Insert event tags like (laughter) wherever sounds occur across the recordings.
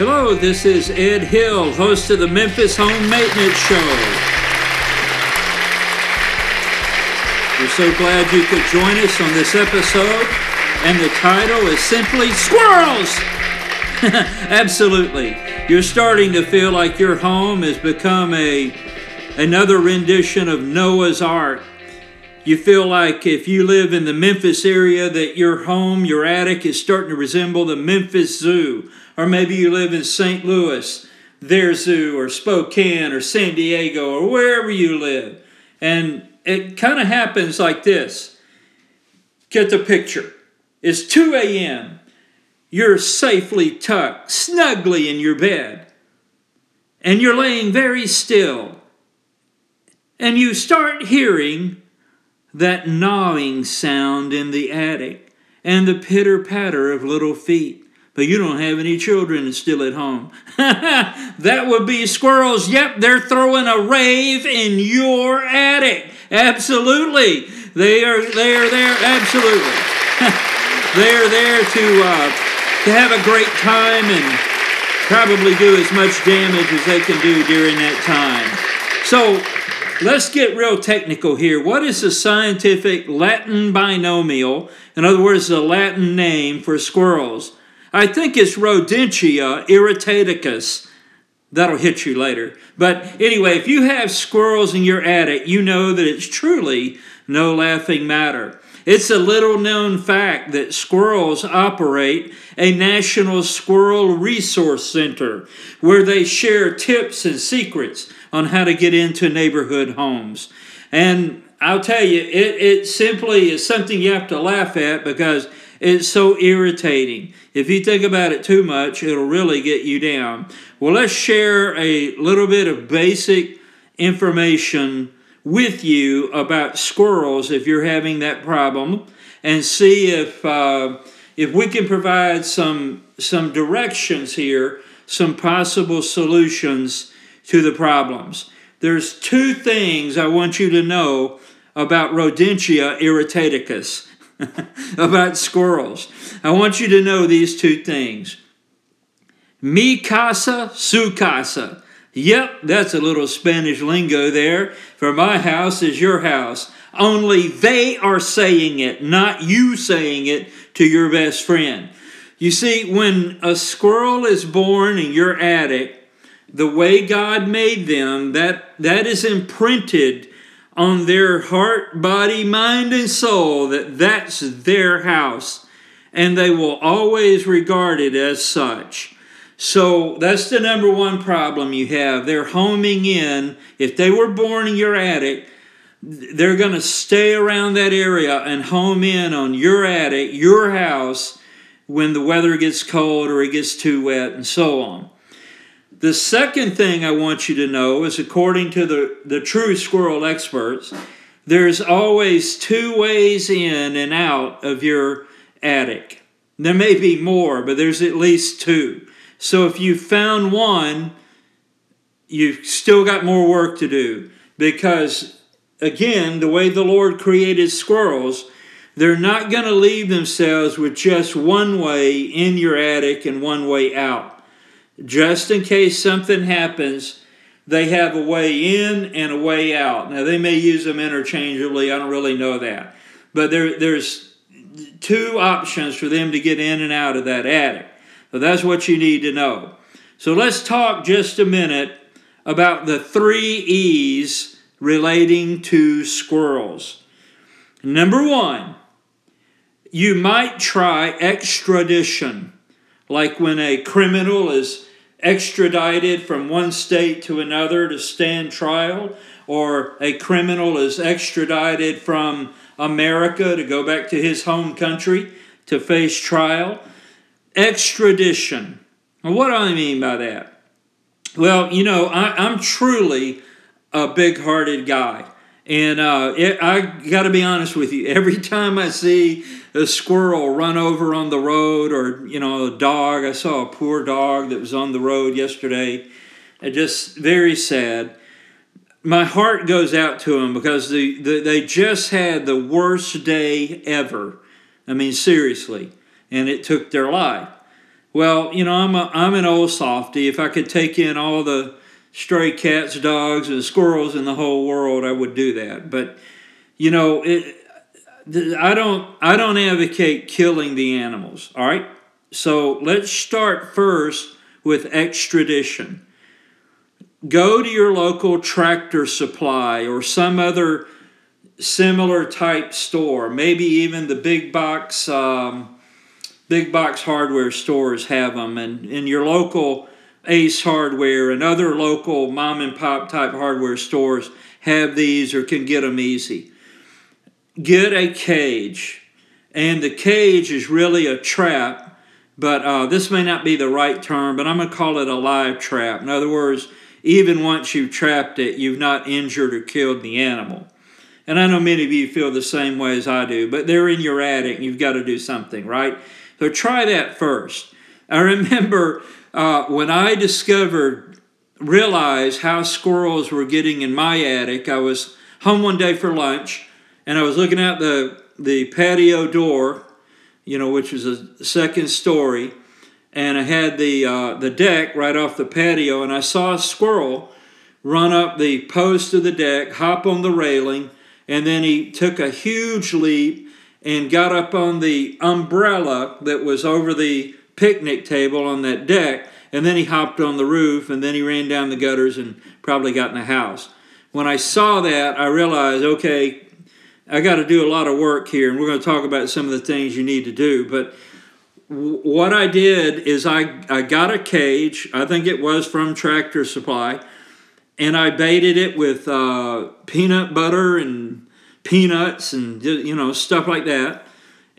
Hello, this is Ed Hill, host of the Memphis Home Maintenance Show. We're so glad you could join us on this episode, and the title is simply Squirrels! (laughs) Absolutely. You're starting to feel like your home has become a another rendition of Noah's Ark. You feel like if you live in the Memphis area that your home, your attic is starting to resemble the Memphis Zoo or maybe you live in St. Louis, their zoo, or Spokane, or San Diego, or wherever you live. And it kind of happens like this. Get the picture. It's 2 a.m. You're safely tucked, snugly in your bed, and you're laying very still. And you start hearing that gnawing sound in the attic and the pitter patter of little feet but you don't have any children still at home. (laughs) that would be squirrels. Yep, they're throwing a rave in your attic. Absolutely. They are they are there absolutely. (laughs) they are there to uh, to have a great time and probably do as much damage as they can do during that time. So let's get real technical here. What is the scientific Latin binomial? In other words, the Latin name for squirrels. I think it's Rodentia irritaticus. That'll hit you later. But anyway, if you have squirrels in your attic, you know that it's truly no laughing matter. It's a little known fact that squirrels operate a National Squirrel Resource Center where they share tips and secrets on how to get into neighborhood homes. And I'll tell you, it, it simply is something you have to laugh at because it's so irritating. If you think about it too much, it'll really get you down. Well, let's share a little bit of basic information with you about squirrels if you're having that problem and see if uh, if we can provide some some directions here, some possible solutions to the problems. There's two things I want you to know about Rodentia irritaticus. (laughs) about squirrels. I want you to know these two things. Mi casa, su casa. Yep, that's a little Spanish lingo there. For my house is your house. Only they are saying it, not you saying it to your best friend. You see, when a squirrel is born in your attic, the way God made them, that, that is imprinted on their heart, body, mind, and soul that that's their house, and they will always regard it as such. So that's the number one problem you have. They're homing in. If they were born in your attic, they're going to stay around that area and home in on your attic, your house, when the weather gets cold or it gets too wet, and so on. The second thing I want you to know is according to the, the true squirrel experts, there's always two ways in and out of your attic. There may be more, but there's at least two. So if you found one, you've still got more work to do because, again, the way the Lord created squirrels, they're not going to leave themselves with just one way in your attic and one way out just in case something happens, they have a way in and a way out. Now, they may use them interchangeably, I don't really know that. But there, there's two options for them to get in and out of that attic. So that's what you need to know. So let's talk just a minute about the three E's relating to squirrels. Number one, you might try extradition, like when a criminal is extradited from one state to another to stand trial, or a criminal is extradited from America to go back to his home country to face trial. Extradition. what do I mean by that? Well, you know, I, am truly a big hearted guy. And uh, it, I got to be honest with you, every (laughs) time I see a squirrel run over on the road or, you know, a dog, I saw a poor dog that was on the road yesterday, it just very sad. My heart goes out to them because the, the, they just had the worst day ever. I mean, seriously. And it took their life. Well, you know, I'm a, I'm an old softy. If I could take in all the stray cats, dogs, and squirrels in the whole world, I would do that. But you know, it, I don't I don't advocate killing the animals. All right, so let's start first with extradition. Go to your local tractor supply or some other similar type store, maybe even the big box um, big box hardware stores have them, and in your local Ace Hardware and other local mom and pop type hardware stores have these or can get them easy. Get a cage, and the cage is really a trap, but uh, this may not be the right term, but I'm going to call it a live trap. In other words, even once you've trapped it, you've not injured or killed the animal. And I know many of you feel the same way as I do, but they're in your attic and you've got to do something, right? So try that first. I (laughs) remember uh, when I discovered, realized how squirrels were getting in my attic, I was home one day for lunch and I was looking out the, the patio door, you know, which was a second story, and I had the, uh, the deck right off the patio, and I saw a squirrel run up the post of the deck, hop on the railing, and then he took a huge leap and got up on the umbrella that was over the picnic table on that deck, and then he hopped on the roof, and then he ran down the gutters and probably got in the house. When I saw that, I realized, okay, I got to do a lot of work here, and we're going to talk about some of the things you need to do. But what I did is I, I got a cage, I think it was from Tractor Supply, and I baited it with uh, peanut butter and peanuts and you know stuff like that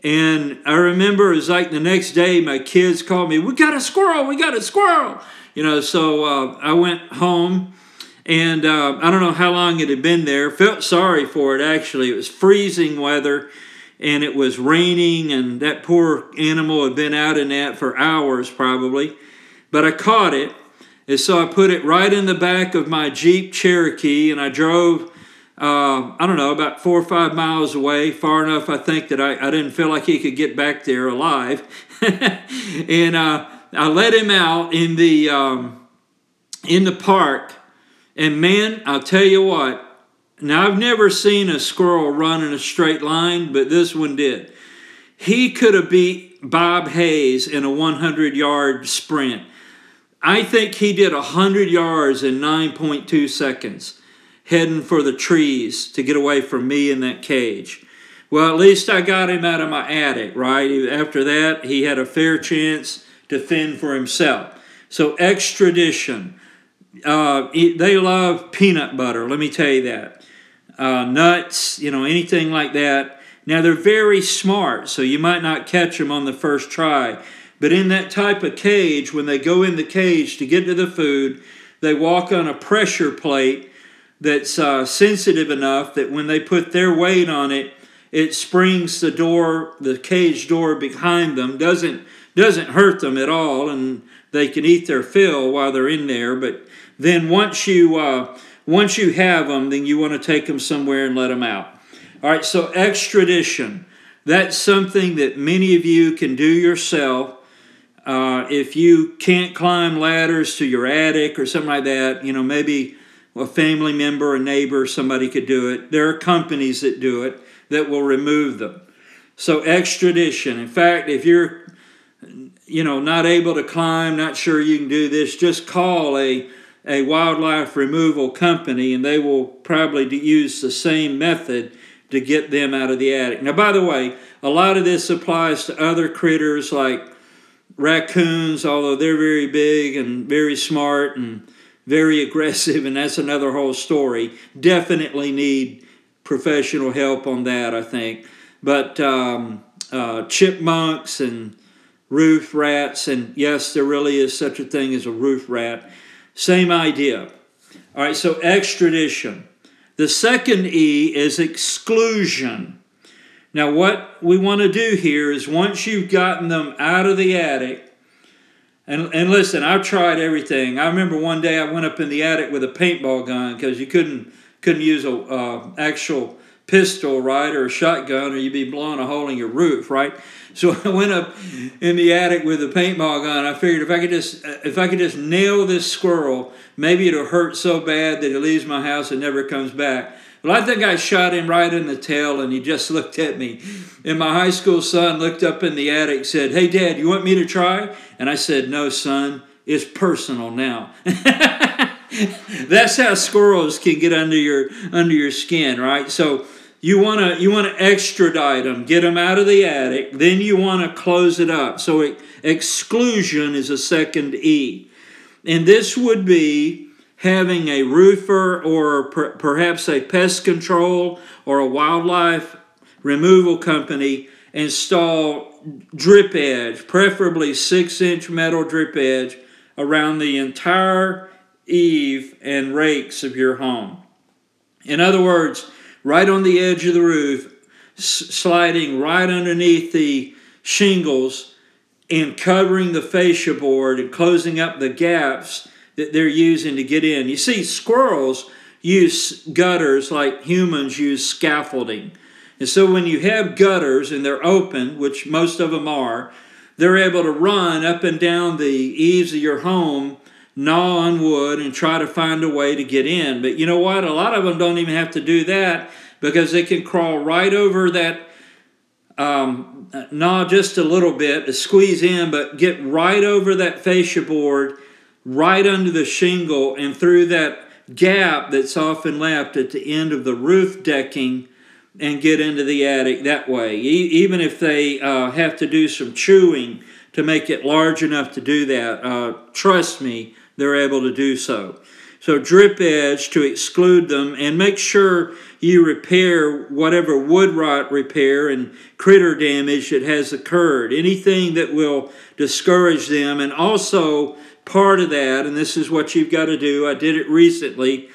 and I remember it was like the next day, my kids called me, We got a squirrel, we got a squirrel. You know, so uh, I went home and uh, I don't know how long it had been there. Felt sorry for it actually. It was freezing weather and it was raining, and that poor animal had been out in that for hours probably. But I caught it, and so I put it right in the back of my Jeep Cherokee and I drove uh, I don't know, about four or five miles away, far enough, I think, that I, I didn't feel like he could get back there alive. (laughs) and uh, I let him out in the, um, in the park. And man, I'll tell you what, now I've never seen a squirrel run in a straight line, but this one did. He could have beat Bob Hayes in a 100 yard sprint. I think he did 100 yards in 9.2 seconds heading for the trees to get away from me in that cage. Well, at least I got him out of my attic, right? After that, he had a fair chance to fend for himself. So, extradition. Uh, they love peanut butter, let me tell you that. Uh, nuts, you know, anything like that. Now, they're very smart, so you might not catch them on the first try. But in that type of cage, when they go in the cage to get to the food, they walk on a pressure plate that's uh, sensitive enough that when they put their weight on it, it springs the door, the cage door behind them. doesn't doesn't hurt them at all, and they can eat their fill while they're in there. But then once you uh, once you have them, then you want to take them somewhere and let them out. All right, so extradition. That's something that many of you can do yourself. Uh, if you can't climb ladders to your attic or something like that, you know, maybe a family member, a neighbor, somebody could do it. There are companies that do it that will remove them. So extradition. In fact, if you're you know not able to climb, not sure you can do this, just call a a wildlife removal company and they will probably use the same method to get them out of the attic. Now by the way, a lot of this applies to other critters like raccoons, although they're very big and very smart and very (laughs) aggressive, and that's another whole story. Definitely need professional help on that, I think. But um, uh, chipmunks and roof rats, and yes, there really is such a thing as a roof rat. Same idea. All right, so extradition. The second E is exclusion. Now, what we want to do here is once you've gotten them out of the attic, and, and listen, I've tried everything. I remember one day I went up in the attic with a paintball gun because you couldn't couldn't use a uh, actual pistol, right, or a shotgun, or you'd be blowing a hole in your roof, right? So (laughs) I went up in the attic with a paintball gun. I figured if I could just uh, if I could just nail this squirrel, maybe it'll hurt so bad that it leaves my house and never comes back. Well, I think I shot him right in the tail, and he just (laughs) looked at me. And my high school son looked up in the attic, said, "Hey, Dad, you want me to try?" And I said, "No, son. It's personal now." (laughs) That's how squirrels can get under your under your skin, right? So you want to you want to extradite them, get them out of the attic. Then you want to close it up. So it, exclusion is a second E, and this would be having a roofer or per, perhaps a pest control or a wildlife removal company install drip edge, preferably six inch metal drip edge, around the entire eave and rakes of your home. In other words, right on the edge of the roof, sliding right underneath the shingles and covering the fascia board and closing up the gaps that they're using to get in. You see, squirrels use gutters like humans use scaffolding. And so when you have gutters and they're open, which most of them are, they're able to run up and down the eaves of your home, gnaw on wood, and try to find a way to get in. But you know what? A lot of them don't even have to do that because they can crawl right over that, um, gnaw just a little bit, to squeeze in, but get right over that fascia board right under the shingle and through that gap that's often left at the end of the roof decking and get into the attic that way. E- even if they uh, have to do some chewing to make it large enough to do that, uh, trust me, they're able to do so. So, drip edge to exclude them and make sure you repair whatever wood rot repair and critter damage that has occurred. Anything that will discourage them, and also part of that, and this is what you've got to do. I did it recently,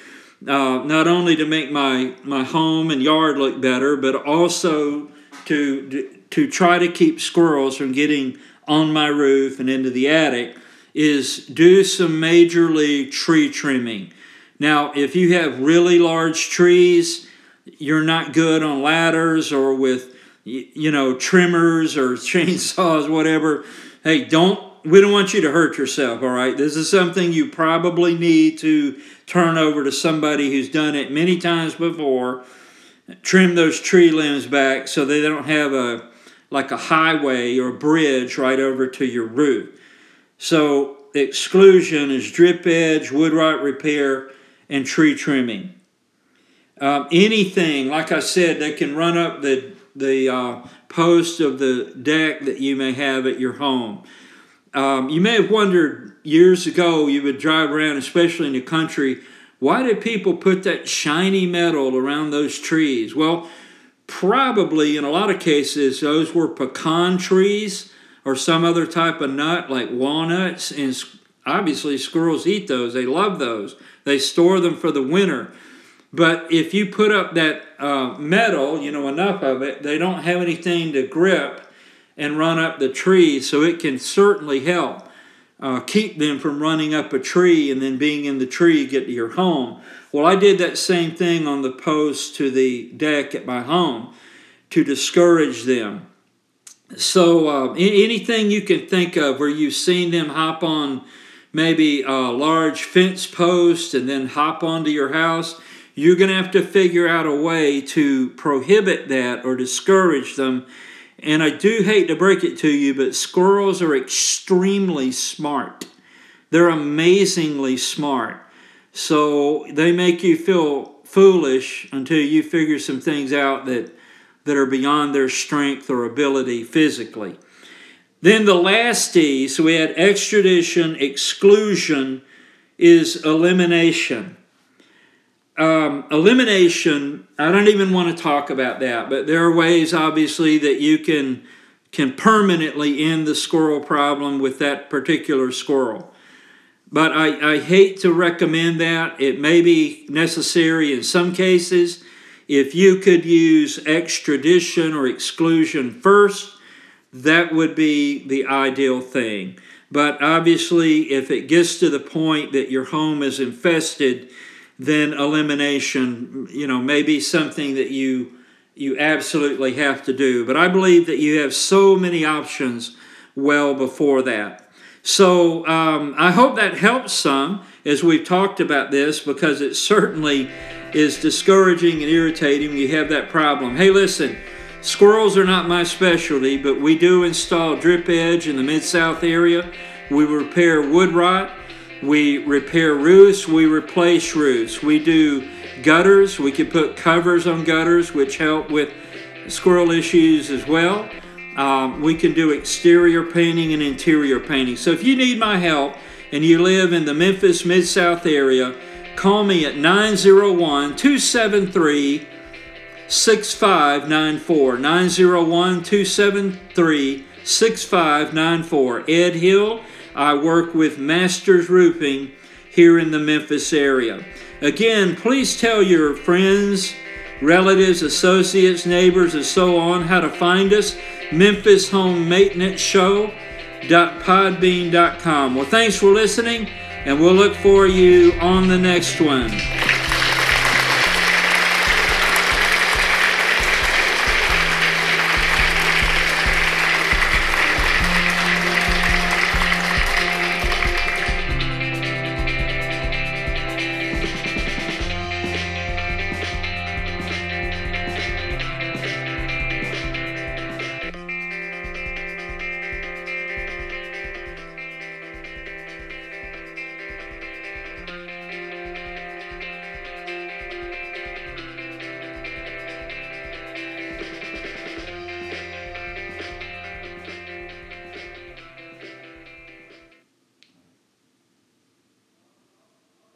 uh, not only to make my, my home and yard look better, but also to, to try to keep squirrels from getting on my roof and into the attic, is do some major league tree trimming. Now, if you have really large trees, you're not good on ladders or with you know trimmers or (laughs) chainsaws, whatever. Hey, don't we don't want you to hurt yourself, all right? This is something you probably need to turn over to somebody who's done it many times before. Trim those tree limbs back so they don't have a like a highway or a bridge right over to your roof. So exclusion is drip edge, wood rot repair, and tree trimming. Um, anything, like I said, that can run up the the uh, post of the deck that you may have at your home. Um, you may have wondered years ago, you would drive around, especially in the country, why did people put that shiny metal around those trees? Well, probably in a lot of cases, those were pecan trees or some other type of nut like walnuts. And obviously, squirrels eat those, they love those, they store them for the winter. But if you put up that uh, metal, you know, enough of it, they don't have anything to grip and run up the tree, so it can certainly help uh, keep them from running up a tree and then being in the tree get to your home. Well, I did that same thing on the post to the deck at my home to discourage them. So, uh, anything you can think of where you've seen them hop on maybe a large fence post and then hop onto your house, you're going to have to figure out a way to prohibit that or discourage them and I do hate to break it to you, but squirrels are extremely smart. They're amazingly smart. So they make you feel foolish until you figure some things out that, that are beyond their strength or ability physically. Then the last E, so we had extradition, exclusion, is elimination um, elimination, I don't even want to talk about that, but there are ways, obviously, that you can can permanently end the squirrel problem with that particular squirrel. But I, I hate to recommend that. It may be necessary in some cases. If you could use extradition or exclusion first, that would be the ideal thing. But obviously, if it gets to the point that your home is infested, then elimination, you know, maybe something that you you absolutely have to do. But I believe that you have so many options well before that. So um, I hope that helps some as we've talked about this because it certainly is discouraging and irritating when you have that problem. Hey, listen, squirrels are not my specialty, but we do install drip edge in the Mid South area. We repair wood rot, we repair roofs, we replace roofs, we do gutters. We can put covers on gutters, which help with squirrel issues as well. Um, we can do exterior painting and interior painting. So if you need my help and you live in the Memphis Mid South area, call me at 901 273 6594. 901 273 6594. Ed Hill. I work with Masters Roofing here in the Memphis area. Again, please tell your friends, relatives, associates, neighbors, and so on how to find us. Memphis Home Maintenance Show.podbean.com. Well, thanks for listening, and we'll look for you on the next one.